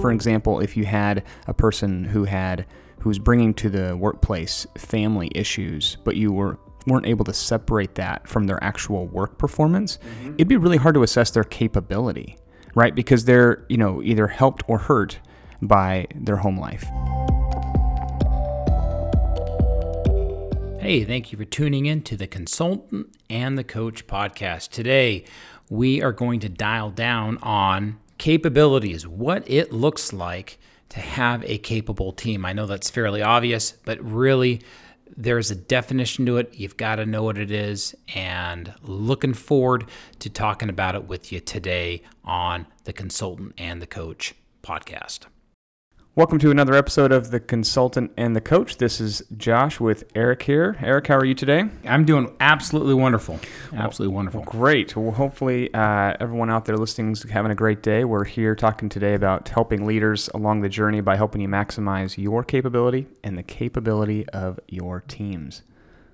For example, if you had a person who had who's bringing to the workplace family issues, but you were weren't able to separate that from their actual work performance, mm-hmm. it'd be really hard to assess their capability, right? Because they're, you know, either helped or hurt by their home life. Hey, thank you for tuning in to the Consultant and the Coach podcast. Today, we are going to dial down on capabilities, what it looks like to have a capable team. I know that's fairly obvious, but really, there's a definition to it. You've got to know what it is. And looking forward to talking about it with you today on the Consultant and the Coach podcast. Welcome to another episode of The Consultant and the Coach. This is Josh with Erik here. Erik, how are you today? I'm doing absolutely wonderful. Absolutely wonderful. Great. Well, hopefully, uh, everyone out there listening is having a great day. We're here talking today about helping leaders along the journey by helping you maximize your capability and the capability of your teams.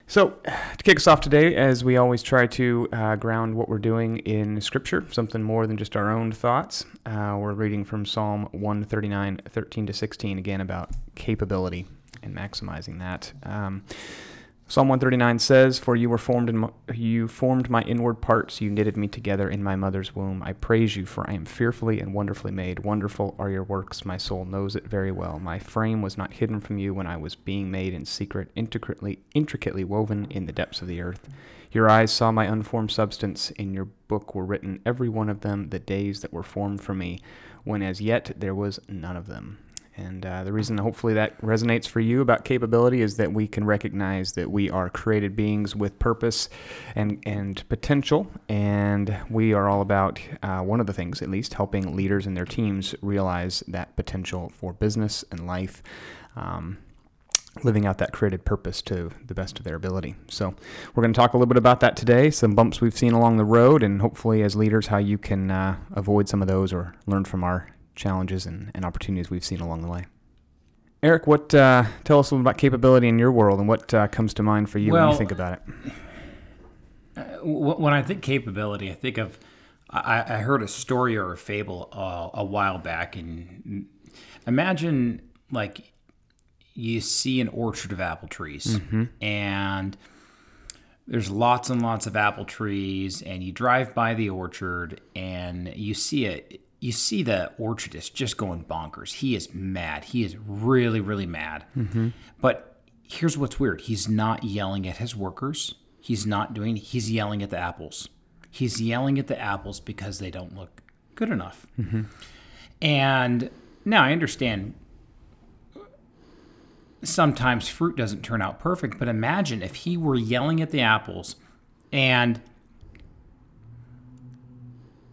So, to kick us off today, as we always try to uh, ground what we're doing in Scripture, something more than just our own thoughts, uh, we're reading from Psalm 139, 13 to 16, again about capability and maximizing that. Um, Psalm 139 says, "For you were formed in my, you formed my inward parts, you knitted me together in my mother's womb. I praise you, for I am fearfully and wonderfully made. Wonderful are your works; my soul knows it very well. My frame was not hidden from you when I was being made in secret, intricately intricately woven in the depths of the earth. Your eyes saw my unformed substance. In your book were written every one of them, the days that were formed for me, when as yet there was none of them." And uh, the reason, hopefully, that resonates for you about capability is that we can recognize that we are created beings with purpose and, and potential. And we are all about, uh, one of the things at least, helping leaders and their teams realize that potential for business and life. Um, living out that created purpose to the best of their ability. So, we're going to talk a little bit about that today, some bumps we've seen along the road, and hopefully, as leaders, how you can uh, avoid some of those or learn from our challenges and, and opportunities we've seen along the way. Erik, what uh, tell us a little about capability in your world and what uh, comes to mind for you well, when you think about it? Uh, when I think capability, I think of I, I heard a story or a fable uh, a while back, and imagine like you see an orchard of apple trees, mm-hmm. and there's lots and lots of apple trees, and you drive by the orchard and you see it you see the orchardist just going bonkers. He is mad. He is really, really mad. Mm-hmm. But here's what's weird he's not yelling at his workers, he's not doing, he's yelling at the apples. He's yelling at the apples because they don't look good enough. Mm-hmm. And now I understand sometimes fruit doesn't turn out perfect, but imagine if he were yelling at the apples and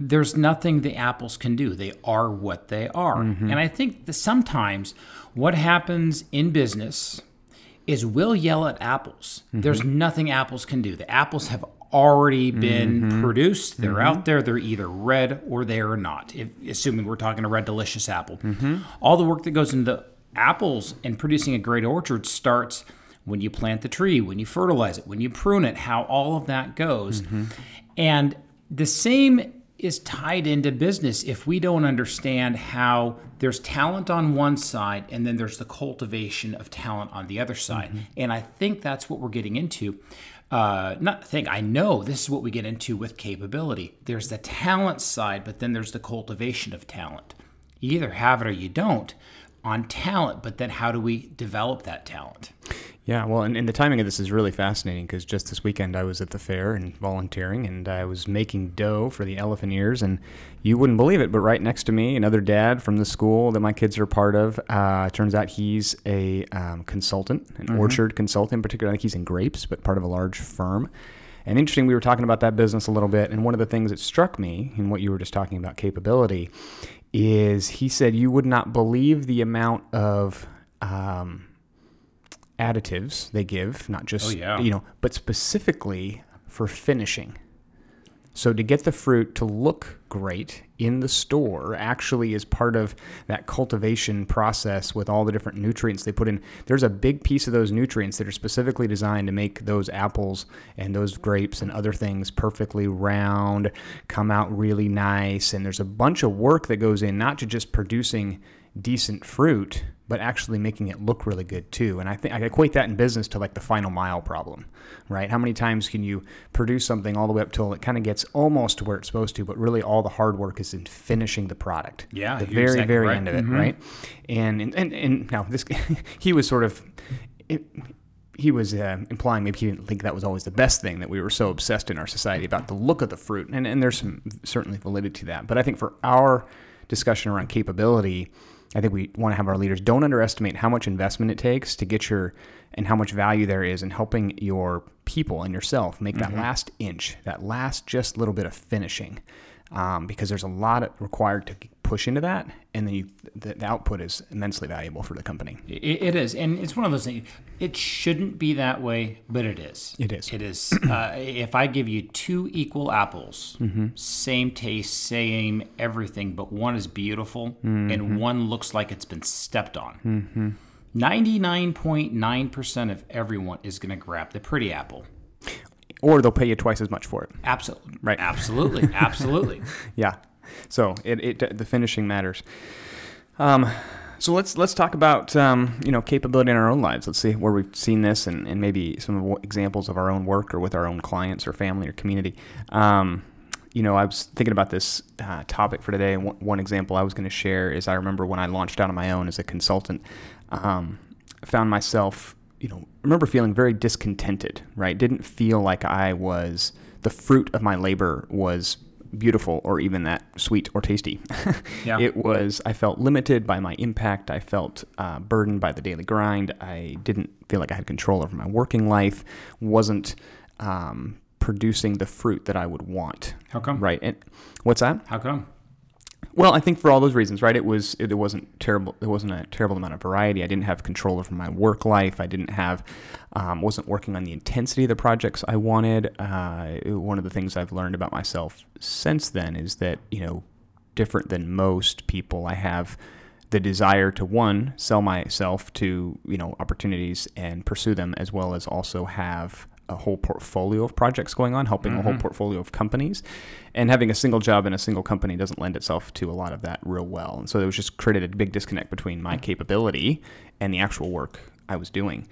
there's nothing the apples can do. They are what they are. Mm-hmm. And I think that sometimes what happens in business is we'll yell at apples. Mm-hmm. There's nothing apples can do. The apples have already been mm-hmm. produced. They're mm-hmm. out there. They're either red or they are not. If, assuming we're talking a red delicious apple. Mm-hmm. All the work that goes into apples and producing a great orchard starts when you plant the tree, when you fertilize it, when you prune it, how all of that goes. Mm-hmm. And the same is tied into business if we don't understand how there's talent on one side and then there's the cultivation of talent on the other side. Mm-hmm. And I think that's what we're getting into. Uh, not think, I know this is what we get into with capability. There's the talent side, but then there's the cultivation of talent. You either have it or you don't on talent, but then how do we develop that talent? Yeah, well, and, and the timing of this is really fascinating because just this weekend I was at the fair and volunteering, and I was making dough for the elephant ears, and you wouldn't believe it, but right next to me, another dad from the school that my kids are part of. Uh, turns out he's a um, consultant, an mm-hmm. orchard consultant, in particular. I think he's in grapes, but part of a large firm. And interesting, we were talking about that business a little bit, and one of the things that struck me in what you were just talking about capability is he said you would not believe the amount of um, additives they give, not just oh, yeah. you know, but specifically for finishing. So to get the fruit to look great in the store actually is part of that cultivation process with all the different nutrients they put in. There's a big piece of those nutrients that are specifically designed to make those apples and those grapes and other things perfectly round, come out really nice. And there's a bunch of work that goes in, not to just producing decent fruit, but actually making it look really good too. And I think I equate that in business to like the final mile problem, right? How many times can you produce something all the way up till it kind of gets almost to where it's supposed to, but really all the hard work is in finishing the product. Yeah, the very exactly very right. end of it, right? And and and, and now this he was sort of. It, he was uh, implying maybe he didn't think that was always the best thing that we were so obsessed in our society about the look of the fruit, and and there's some certainly validity to that. But I think for our discussion around capability, I think we want to have our leaders don't underestimate how much investment it takes to get your and how much value there is in helping your people and yourself make that mm-hmm. last inch, that last just little bit of finishing, um, because there's a lot required to push into that, and then you, the, the output is immensely valuable for the company. It, it is, and it's one of those things. It shouldn't be that way, but it is. It is. It is. Uh, if I give you two equal apples, same taste, same everything, but one is beautiful and one looks like it's been stepped on. 99.9% of everyone is going to grab the pretty apple. Or they'll pay you twice as much for it. Absolutely. Right. Absolutely. Absolutely. Yeah. So it, it the finishing matters. Um, so let's let's talk about um, you know capability in our own lives. Let's see where we've seen this and, and maybe some of examples of our own work or with our own clients or family or community. Um, you know, I was thinking about this uh, topic for today, one, one example I was going to share is I remember when I launched out on my own as a consultant, um, found myself, you know, remember feeling very discontented. Right, didn't feel like I was the fruit of my labor was beautiful or even that sweet or tasty. Yeah. It was, I felt limited by my impact. I felt uh, burdened by the daily grind. I didn't feel like I had control over my working life, wasn't um, producing the fruit that I would want. How come? Right. And what's that? How come? Well, I think for all those reasons, right? It was it, wasn't terrible. It wasn't a terrible amount of variety. I didn't have control over my work life. I didn't have, um, wasn't working on the intensity of the projects I wanted. Uh, one of the things I've learned about myself since then is that you know, different than most people, I have the desire to one sell myself to you know opportunities and pursue them, as well as also have a whole portfolio of projects going on, helping a whole mm-hmm. portfolio of companies. And having a single job in a single company doesn't lend itself to a lot of that real well. And so it was just created a big disconnect between my mm. capability and the actual work I was doing.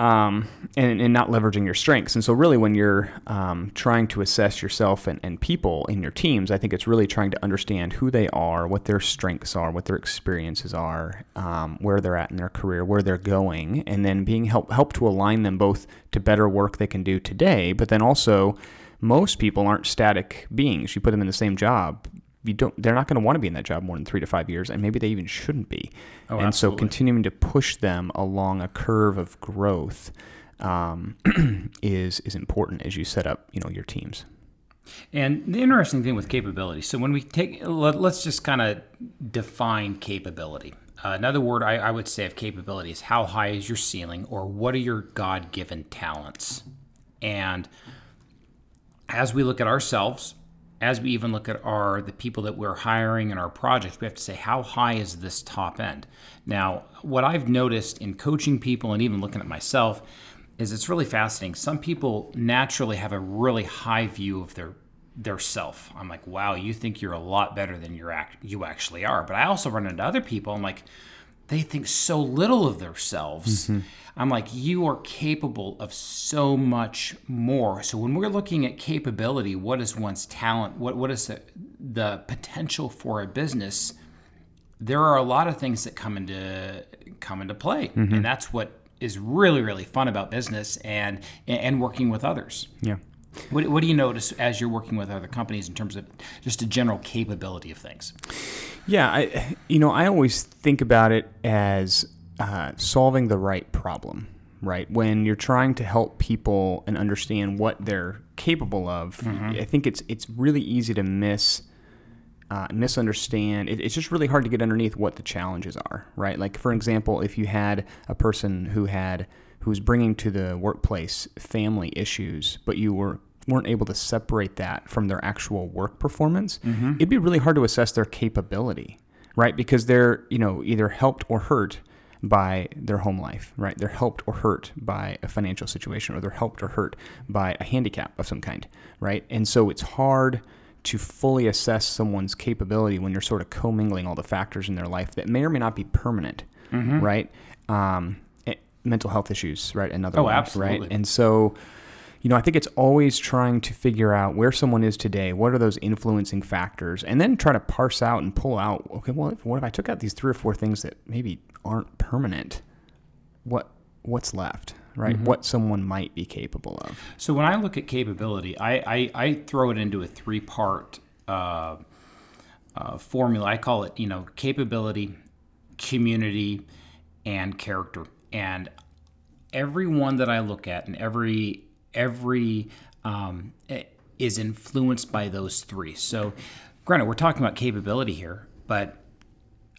Um, and, and not leveraging your strengths. And so, really, when you're um, trying to assess yourself and, and people in your teams, I think it's really trying to understand who they are, what their strengths are, what their experiences are, um, where they're at in their career, where they're going, and then being help help to align them both to better work they can do today, but then also most people aren't static beings. You put them in the same job, you don't. They're not going to want to be in that job more than three to five years, and maybe they even shouldn't be. Oh, and so, continuing to push them along a curve of growth um, is is important as you set up, you know, your teams. And the interesting thing with capability, so when we take, let, us just kind of define capability. Uh, another word I, I would say of capability is how high is your ceiling or what are your God given talents? And as we look at ourselves, as we even look at our the people that we're hiring in our projects, we have to say how high is this top end. Now, what I've noticed in coaching people and even looking at myself is it's really fascinating. Some people naturally have a really high view of their their self. I'm like, wow, you think you're a lot better than you're act- you actually are. But I also run into other people. I'm like, they think so little of themselves. Mm-hmm. I'm like, you are capable of so much more. So when we're looking at capability, what is one's talent? What what is the the potential for a business? There are a lot of things that come into come into play, mm-hmm. and that's what is really really fun about business and and working with others. Yeah. What, what do you notice as you're working with other companies in terms of just a general capability of things? Yeah, I, you know, I always think about it as uh, solving the right problem, right? When you're trying to help people and understand what they're capable of, I think it's it's really easy to miss. Uh, misunderstand. It, it's just really hard to get underneath what the challenges are, right? Like for example, if you had a person who had who was bringing to the workplace family issues, but you were weren't able to separate that from their actual work performance, it'd be really hard to assess their capability, right? Because they're, you know, either helped or hurt by their home life, right? They're helped or hurt by a financial situation or they're helped or hurt by a handicap of some kind, right? And so it's hard to fully assess someone's capability when you're sort of commingling all the factors in their life that may or may not be permanent, Mm-hmm. right? Um, mental health issues, right? Another Oh, one, absolutely. right? And so, you know, I think it's always trying to figure out where someone is today. What are those influencing factors? And then try to parse out and pull out. Okay, well, if, what if I took out these three or four things that maybe aren't permanent? What what's left, right? Mm-hmm. What someone might be capable of. So when I look at capability, I, I, I throw it into a three part uh, uh, formula. I call it, you know, capability, community, and character. And every one that I look at, and every every um, is influenced by those three. So, granted, we're talking about capability here, but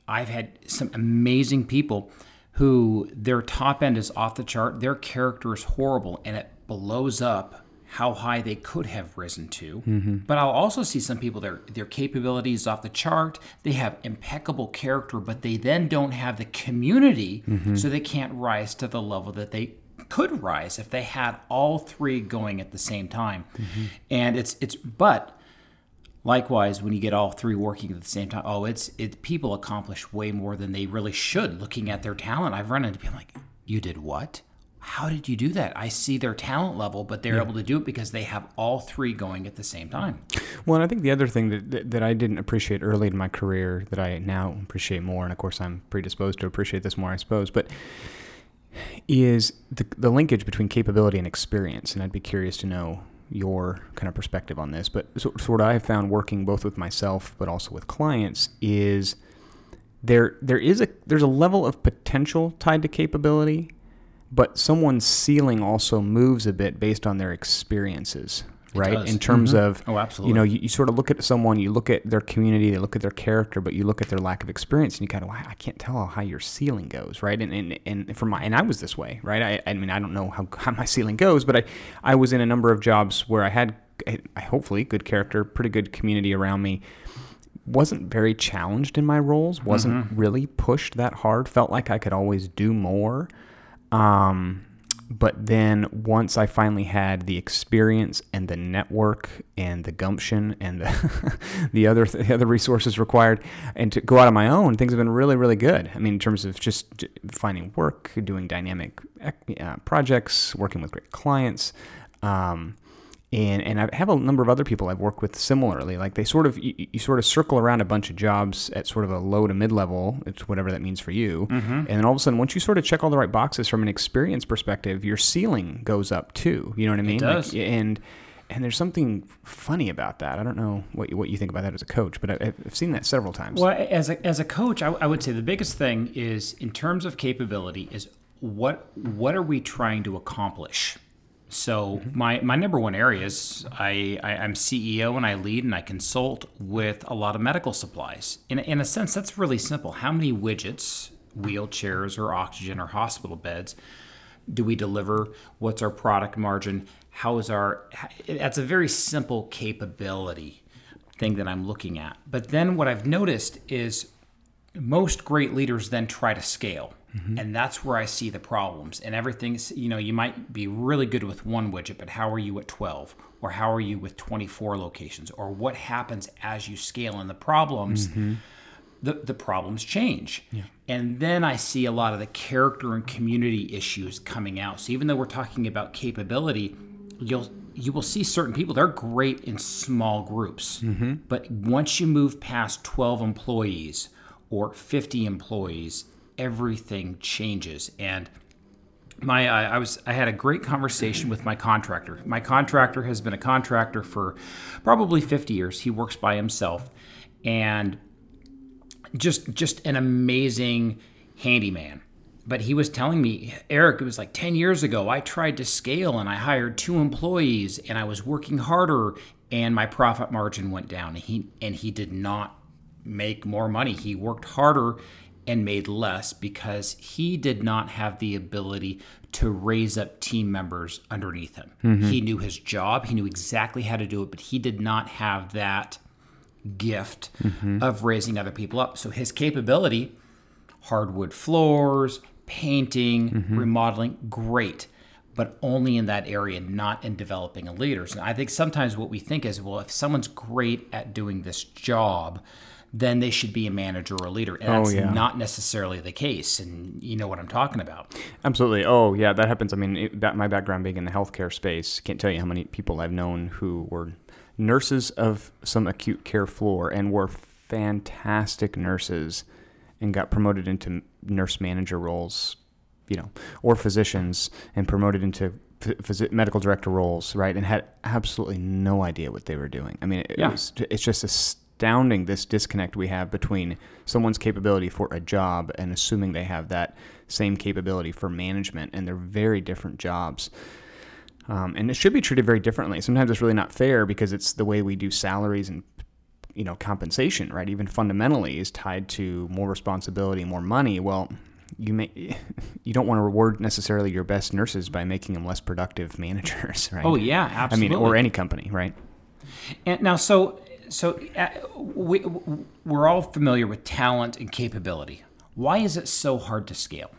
I've had some amazing people who their top end is off the chart, their character is horrible, and it blows up how high they could have risen to. Mm-hmm. But I'll also see some people their their capabilities off the chart. They have impeccable character, but they then don't have the community, mm-hmm. so they can't rise to the level that they could rise if they had all three going at the same time. Mm-hmm. And it's it's but Likewise, when you get all three working at the same time, oh, it's it. People accomplish way more than they really should. Looking at their talent, I've run into people like, "You did what? How did you do that?" I see their talent level, but they're able to do it because they have all three going at the same time. Well, and I think the other thing that, that, that I didn't appreciate early in my career that I now appreciate more, and of course I'm predisposed to appreciate this more, I suppose, but is the, the linkage between capability and experience. And I'd be curious to know your kind of perspective on this. But so, so what I've found working both with myself but also with clients is there there is a there's a level of potential tied to capability, but someone's ceiling also moves a bit based on their experiences, right? In terms mm-hmm. of Oh, absolutely. you know, you, you sort of look at someone, you look at their community, they look at their character, but you look at their lack of experience, and you kind of, wow, I can't tell how high your ceiling goes, right? And and and for my, and I was this way, right? I, I mean, I don't know how, how my ceiling goes, but I I was in a number of jobs where I had, I, hopefully, good character, pretty good community around me. Wasn't very challenged in my roles. Wasn't mm-hmm. really pushed that hard. Felt like I could always do more. Um, but then once I finally had the experience and the network and the gumption and the the other the other resources required, and to go out on my own, things have been really really good. I mean, in terms of just finding work, doing dynamic uh, projects, working with great clients. Um, and and I have a number of other people I've worked with similarly. Like they sort of you, you sort of circle around a bunch of jobs at sort of a low to mid level, it's whatever that means for you. Mm-hmm. And then all of a sudden, once you sort of check all the right boxes from an experience perspective, your ceiling goes up too. You know what I mean? does. Like, and and there's something funny about that. I don't know what you, what you think about that as a coach, but I, I've seen that several times. Well, as a, as a coach, I, I would say the biggest thing is in terms of capability is what what are we trying to accomplish? So mm-hmm. my, my number one area is I, I I'm CEO and I lead and I consult with a lot of medical supplies. In in a sense, that's really simple. How many widgets, wheelchairs or oxygen or hospital beds do we deliver? What's our product margin? How is our? That's a very simple capability thing that I'm looking at. But then what I've noticed is most great leaders then try to scale. Mm-hmm. And that's where I see the problems. And everything's, you know, you might be really good with one widget, but how are you at 12? Or how are you with 24 locations? Or what happens as you scale? And the problems, mm-hmm. the, the problems change. And then I see a lot of the character and community issues coming out. So even though we're talking about capability, you'll you will see certain people they're great in small groups. Mm-hmm. But once you move past 12 employees or 50 employees, everything changes. And my I, was I had a great conversation with my contractor. My contractor has been a contractor for probably 50 years. He works by himself and just just an amazing handyman. But he was telling me, Erik, it was like 10 years ago, I tried to scale and I hired two employees and I was working harder and my profit margin went down. And he and he did not make more money. He worked harder and made less because he did not have the ability to raise up team members underneath him. Mm-hmm. He knew his job, he knew exactly how to do it, but he did not have that gift mm-hmm. of raising other people up. So his capability, hardwood floors, painting, mm-hmm. remodeling, great. but only in that area, not in developing leaders. And I think sometimes what we think is, well, if someone's great at doing this job, then they should be a manager or a leader. And oh, that's Oh, yeah. not necessarily the case. And you know what I'm talking about. Absolutely. Oh, yeah, that happens. I mean, it, that, my background being in the healthcare space, can't tell you how many people I've known who were nurses of some acute care floor and were fantastic nurses and got promoted into nurse manager roles, you know, or physicians and promoted into medical director roles, right? And had absolutely no idea what they were doing. I mean, it, Yeah. was, it's just astounding this disconnect we have between someone's capability for a job and assuming they have that same capability for management, and they're very different jobs. Um, and it should be treated very differently. Sometimes it's really not fair because it's the way we do salaries and you know compensation, right? Even fundamentally is tied to more responsibility, more money. Well, you may you don't want to reward necessarily your best nurses by making them less productive managers, right? Oh, yeah, absolutely. I mean, or any company, right? And now, so so uh, we we're all familiar with talent and capability. Why is it so hard to scale?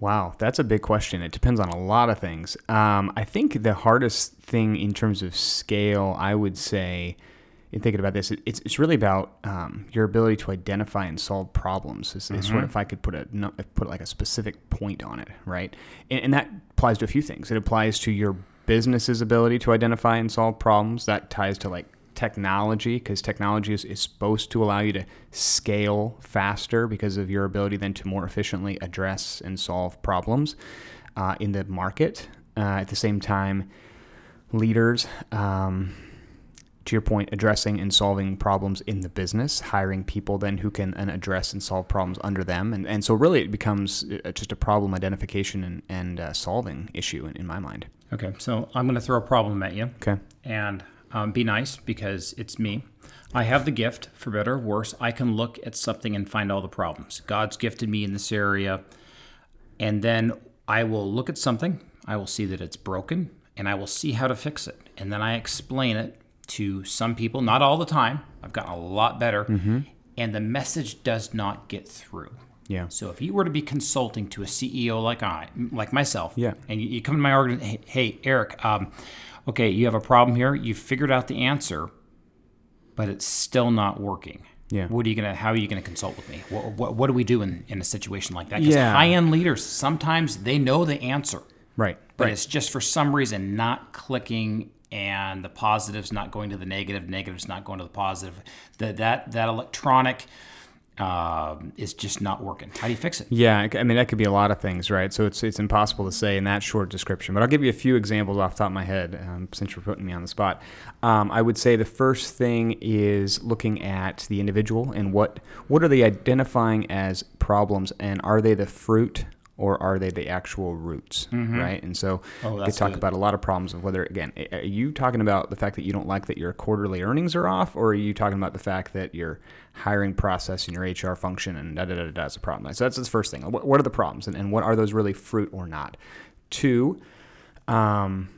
Wow, that's a big question. It depends on a lot of things. Um, I think the hardest thing in terms of scale, I would say, in thinking about this, it's, it's really about um, your ability to identify and solve problems. It's, it's sort of if I could put a put like a specific point on it, right? And, and that applies to a few things. It applies to your business's ability to identify and solve problems. That ties to like technology because technology is, is supposed to allow you to scale faster because of your ability then to more efficiently address and solve problems uh, in the market. Uh, at the same time, leaders, um, to your point, addressing and solving problems in the business, hiring people then who can then address and solve problems under them. And, and so really it becomes uh, just a problem identification and, and uh, solving issue in, in my mind. Okay, so I'm going to throw a problem at you. Okay. and um, be nice because it's me. I have the gift, for better or worse. I can look at something and find all the problems. God's gifted me in this area. And then I will look at something, I will see that it's broken, and I will see how to fix it. And then I explain it to some people, not all the time. I've gotten a lot better. And the message does not get through. Yeah. So if you were to be consulting to a CEO like I, like myself, Yeah. and you, you come to my organization, hey, hey Erik, um, okay, you have a problem here. You figured out the answer, but it's still not working. Yeah. What are you gonna? How are you gonna consult with me? What, what, what do we do in, in a situation like that? Because Yeah. high end leaders sometimes they know the answer, Right. but right. it's just for some reason not clicking, and the positives not going to the negative, negatives not going to the positive. That that that electronic um, is just not working. How do you fix it? Yeah, I mean that could be a lot of things, right? So it's it's impossible to say in that short description. But I'll give you a few examples off the top of my head, um, since you're putting me on the spot. Um, I would say the first thing is looking at the individual and what what are they identifying as problems, and are they the fruit or are they the actual roots, right? And so Oh, talk good. about a lot of problems of whether again, are you talking about the fact that you don't like that your quarterly earnings are off, or are you talking about the fact that your hiring process and your HR function and da da da da da is a problem? So that's the first thing. What, what are the problems, and, and what are those really fruit or not? Two, um,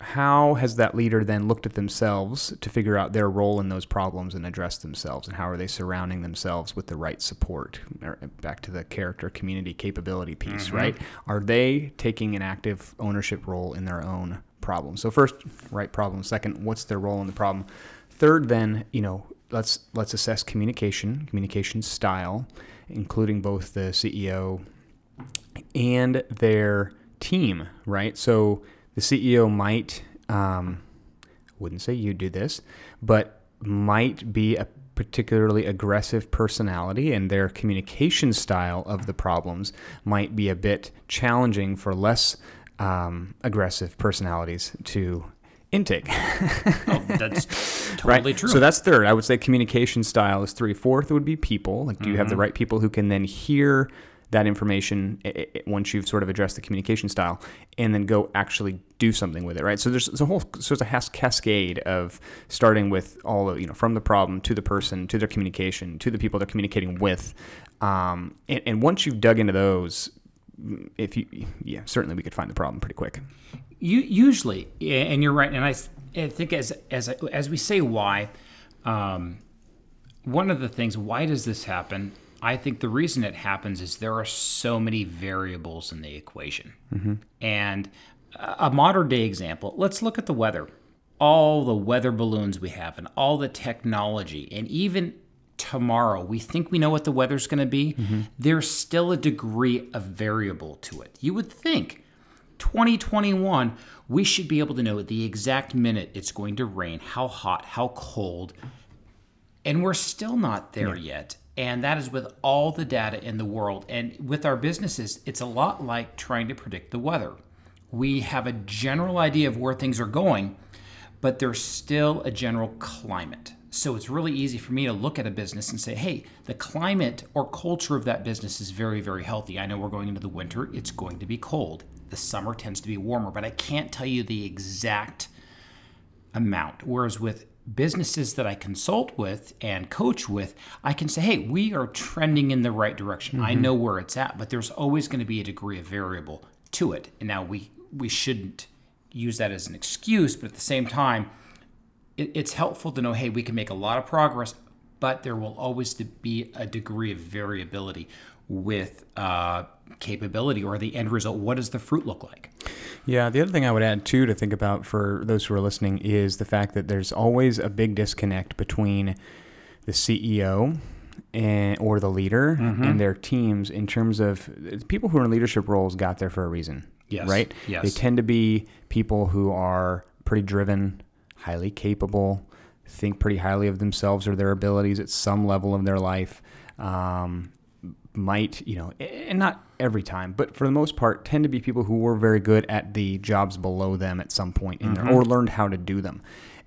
how has that leader then looked at themselves to figure out their role in those problems and address themselves? And how are they surrounding themselves with the right support? Uh, back to the character community capability piece mm-hmm. right? Are they taking an active ownership role in their own problem? So first right problem. Second what's their role in the problem? Third then you know let's let's assess communication communication style including both the ceo and their team, right? So the CEO might, um, wouldn't say you do this, but might be a particularly aggressive personality, and their communication style of the problems might be a bit challenging for less um, aggressive personalities to intake. Oh, that's totally true. So that's third. I would say communication style is three. Fourth would be people. Like, do you have the right people who can then hear that information i- i- once you've sort of addressed the communication style, and then go actually do something with it, right? So there's, there's a whole so there's a cascade of starting with all of you know from the problem to the person to their communication to the people they're communicating with, um, and, and once you've dug into those, if you yeah certainly we could find the problem pretty quick. You usually, and you're right, and I, I think as as as we say why, um, one of the things why does this happen? I think the reason it happens is there are so many variables in the equation. Mm-hmm. And a modern day example, let's look at the weather. All the weather balloons we have and all the technology, and even tomorrow we think we know what the weather's going to be, mm-hmm. there's still a degree of variable to it. You would think 2021, we should be able to know the exact minute it's going to rain, how hot, how cold, and we're still not there yeah. yet. And that is with all the data in the world. And with our businesses, it's a lot like trying to predict the weather. We have a general idea of where things are going, but there's still a general climate. So it's really easy for me to look at a business and say, hey, the climate or culture of that business is very, very healthy. I know we're going into the winter, it's going to be cold. The summer tends to be warmer, but I can't tell you the exact amount. Whereas with businesses that I consult with and coach with, I can say, hey, we are trending in the right direction. Mm-hmm. I know where it's at, but there's always going to be a degree of variable to it. And now we we shouldn't use that as an excuse, but at the same time, it, it's helpful to know, hey, we can make a lot of progress, but there will always be a degree of variability with uh, capability or the end result. What does the fruit look like? Yeah, the other thing I would add too to think about for those who are listening is the fact that there's always a big disconnect between the CEO and or the leader mm-hmm. and their teams in terms of people who are in leadership roles got there for a reason. Yes. Right? Yes. They tend to be people who are pretty driven, highly capable, think pretty highly of themselves or their abilities at some level of their life. Um, might, you know, and not every time, but for the most part, tend to be people who were very good at the jobs below them at some point in mm-hmm. there or learned how to do them.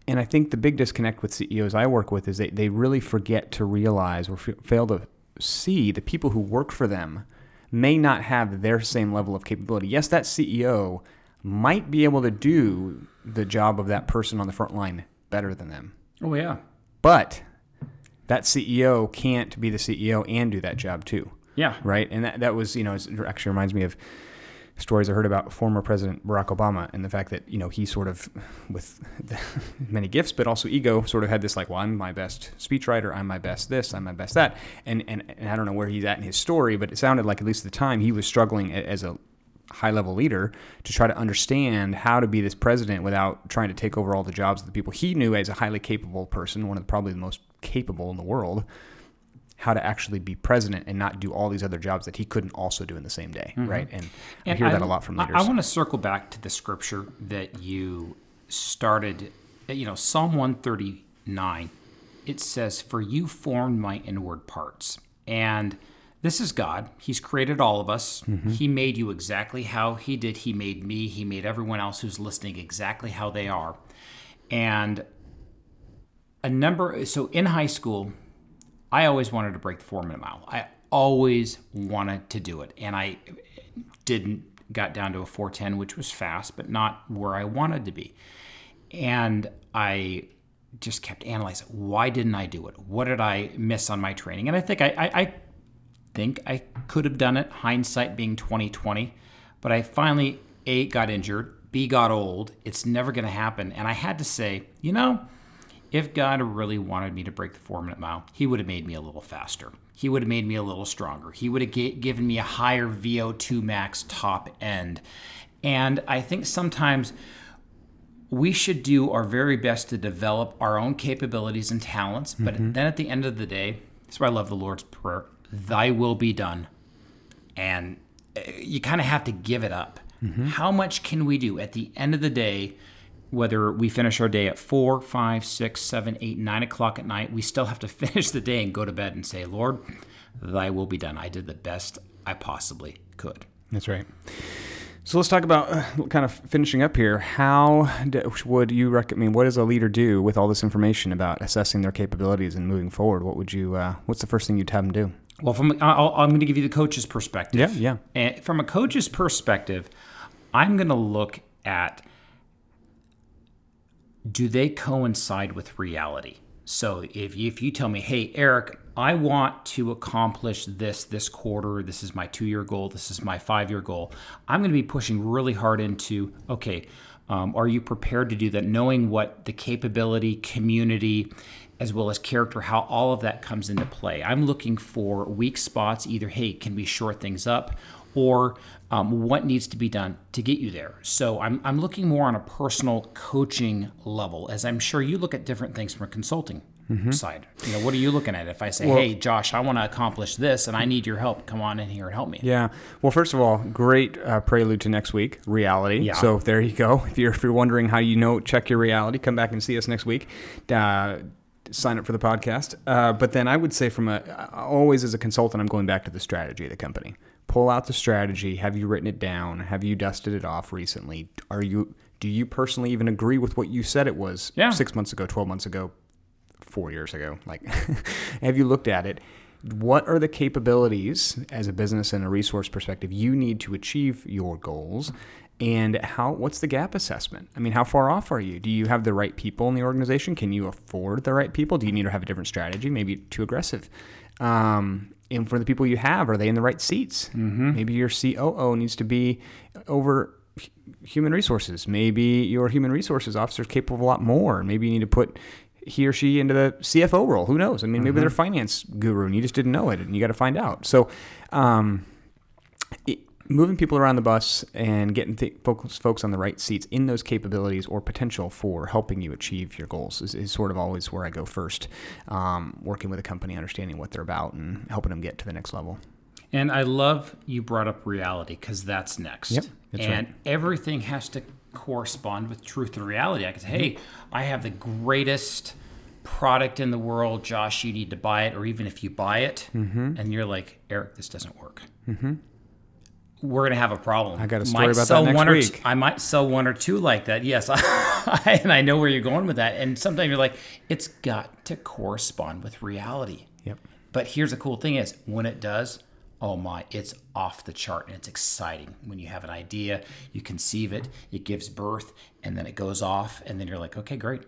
And I think the big disconnect with CEOs I work with is they, they really forget to realize or f- fail to see the people who work for them may not have their same level of capability. Yes, that CEO might be able to do the job of that person on the front line better than them. Oh, yeah. But that CEO can't be the CEO and do that job too. Yeah. Right. And that, that was, you know, actually reminds me of stories I heard about former President Barack Obama and the fact that, you know, he sort of, with many gifts, but also ego, sort of had this like, well, I'm my best speechwriter. I'm my best this. I'm my best that. And, and, and I don't know where he's at in his story, but it sounded like, at least at the time, he was struggling as a high level leader to try to understand how to be this president without trying to take over all the jobs of the people he knew as a highly capable person, one of the, probably the most capable in the world how to actually be president and not do all these other jobs that he couldn't also do in the same day, mm-hmm. right? And, and, I hear I, that a lot from leaders. I, I want to circle back to the scripture that you started, you know, Psalm 139. It says, For you formed my inward parts. And this is God. He's created all of us. Mm-hmm. He made you exactly how He did. He made me. He made everyone else who's listening exactly how they are. And a number, so in high school, I always wanted to break the four minute mile. I always wanted to do it. And I didn't, got down to a 410, which was fast, but not where I wanted to be. And I just kept analyzing why didn't I do it? What did I miss on my training? And I think I, I, I think I could have done it, hindsight being 2020. But I finally, A, got injured, B, got old. It's never going to happen. And I had to say, you know, if God really wanted me to break the four minute mile, He would have made me a little faster. He would have made me a little stronger. He would have given me a higher VO2 max top end. And I think sometimes we should do our very best to develop our own capabilities and talents. But mm-hmm. then at the end of the day, that's why I love the Lord's Prayer Thy will be done. And eh, you kind of have to give it up. Mm-hmm. How much can we do? At the end of the day, whether we finish our day at four, five, six, seven, eight, nine o'clock at night, we still have to finish the day and go to bed and say, Lord, thy will be done. I did the best I possibly could. That's right. So let's talk about uh, kind of finishing up here. How would you recommend? What does a leader do with all this information about assessing their capabilities and moving forward? What would you? Uh, what's the first thing you'd have them do? Well, from i am going to give you the coach's perspective. Yeah, yeah. And from a coach's perspective, I'm going to look at do they coincide with reality? So if you, if you tell me, hey, Erik, I want to accomplish this this quarter, this is my two year goal, this is my five year goal, I'm going to be pushing really hard into, okay, um, are you prepared to do that? Knowing what the capability, community, as well as character, how all of that comes into play. I'm looking for weak spots, either, hey, can we shore things up? Or um, what needs to be done to get you there. So I'm, I'm looking more on a personal coaching level, as I'm sure you look at different things from a consulting mm-hmm. side. You know, what are you looking at? If I say, well, hey, Josh, I want to accomplish this and I need your help, come on in here and help me. Yeah. Well, first of all, great uh, prelude to next week, reality. Yeah. So there you go. If you're, if you're wondering how you know, check your reality, come back and see us next week. Uh, sign up for the podcast. Uh, but then I would say, from a always as a consultant, I'm going back to the strategy of the company pull out the strategy. Have you written it down? Have you dusted it off recently? Are you do you personally even agree with what you said it was yeah. six months ago, twelve months ago, four years ago? Like, have you looked at it? What are the capabilities as a business and a resource perspective you need to achieve your goals? And how? What's the gap assessment? I mean, how far off are you? Do you have the right people in the organization? Can you afford the right people? Do you need to have a different strategy? Maybe too aggressive. Um, and for the people you have, are they in the right seats? Mm-hmm. Maybe your COO needs to be over human resources. Maybe your human resources officer is capable of a lot more. Maybe you need to put he or she into the CFO role. Who knows? I mean, maybe mm-hmm. they're finance guru and you just didn't know it and you got to find out. So, um, it, moving people around the bus and getting th- folks, folks on the right seats in those capabilities or potential for helping you achieve your goals is, is sort of always where I go first. Um, working with a company, understanding what they're about, and helping them get to the next level. And I love you brought up reality because that's next. Yep, that's and right. everything has to correspond with truth and reality. I can say, hey, I have the greatest product in the world, Josh, you need to buy it. Or even if you buy it mm-hmm. and you're like, Erik, this doesn't work. Mm-hmm we're gonna have a problem. I got a story might about that next one week. Two, I might sell one or two like that. Yes, and I know where you're going with that. And sometimes you're like, it's got to correspond with reality. Yep. But here's the cool thing: is when it does, oh my, it's off the chart and it's exciting. When you have an idea, you conceive it, it gives birth, and then it goes off, and then you're like, okay, great,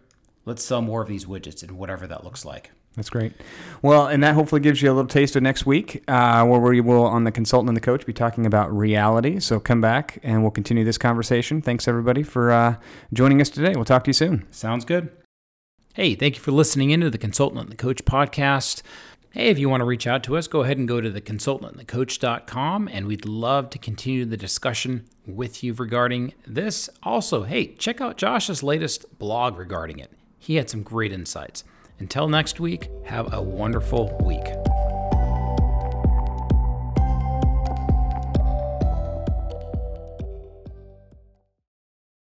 let's sell more of these widgets and whatever that looks like. That's great. Well, and that hopefully gives you a little taste of next week, uh, where we will, on the consultant and the coach, be talking about reality. So come back and we'll continue this conversation. Thanks, everybody, for uh, joining us today. We'll talk to you soon. Sounds good. Hey, thank you for listening into the Consultant and the Coach podcast. Hey, if you want to reach out to us, go ahead and go to theconsultantandthecoach.com, and we'd love to continue the discussion with you regarding this. Also, hey, check out Josh's latest blog regarding it. He had some great insights. Until next week, have a wonderful week.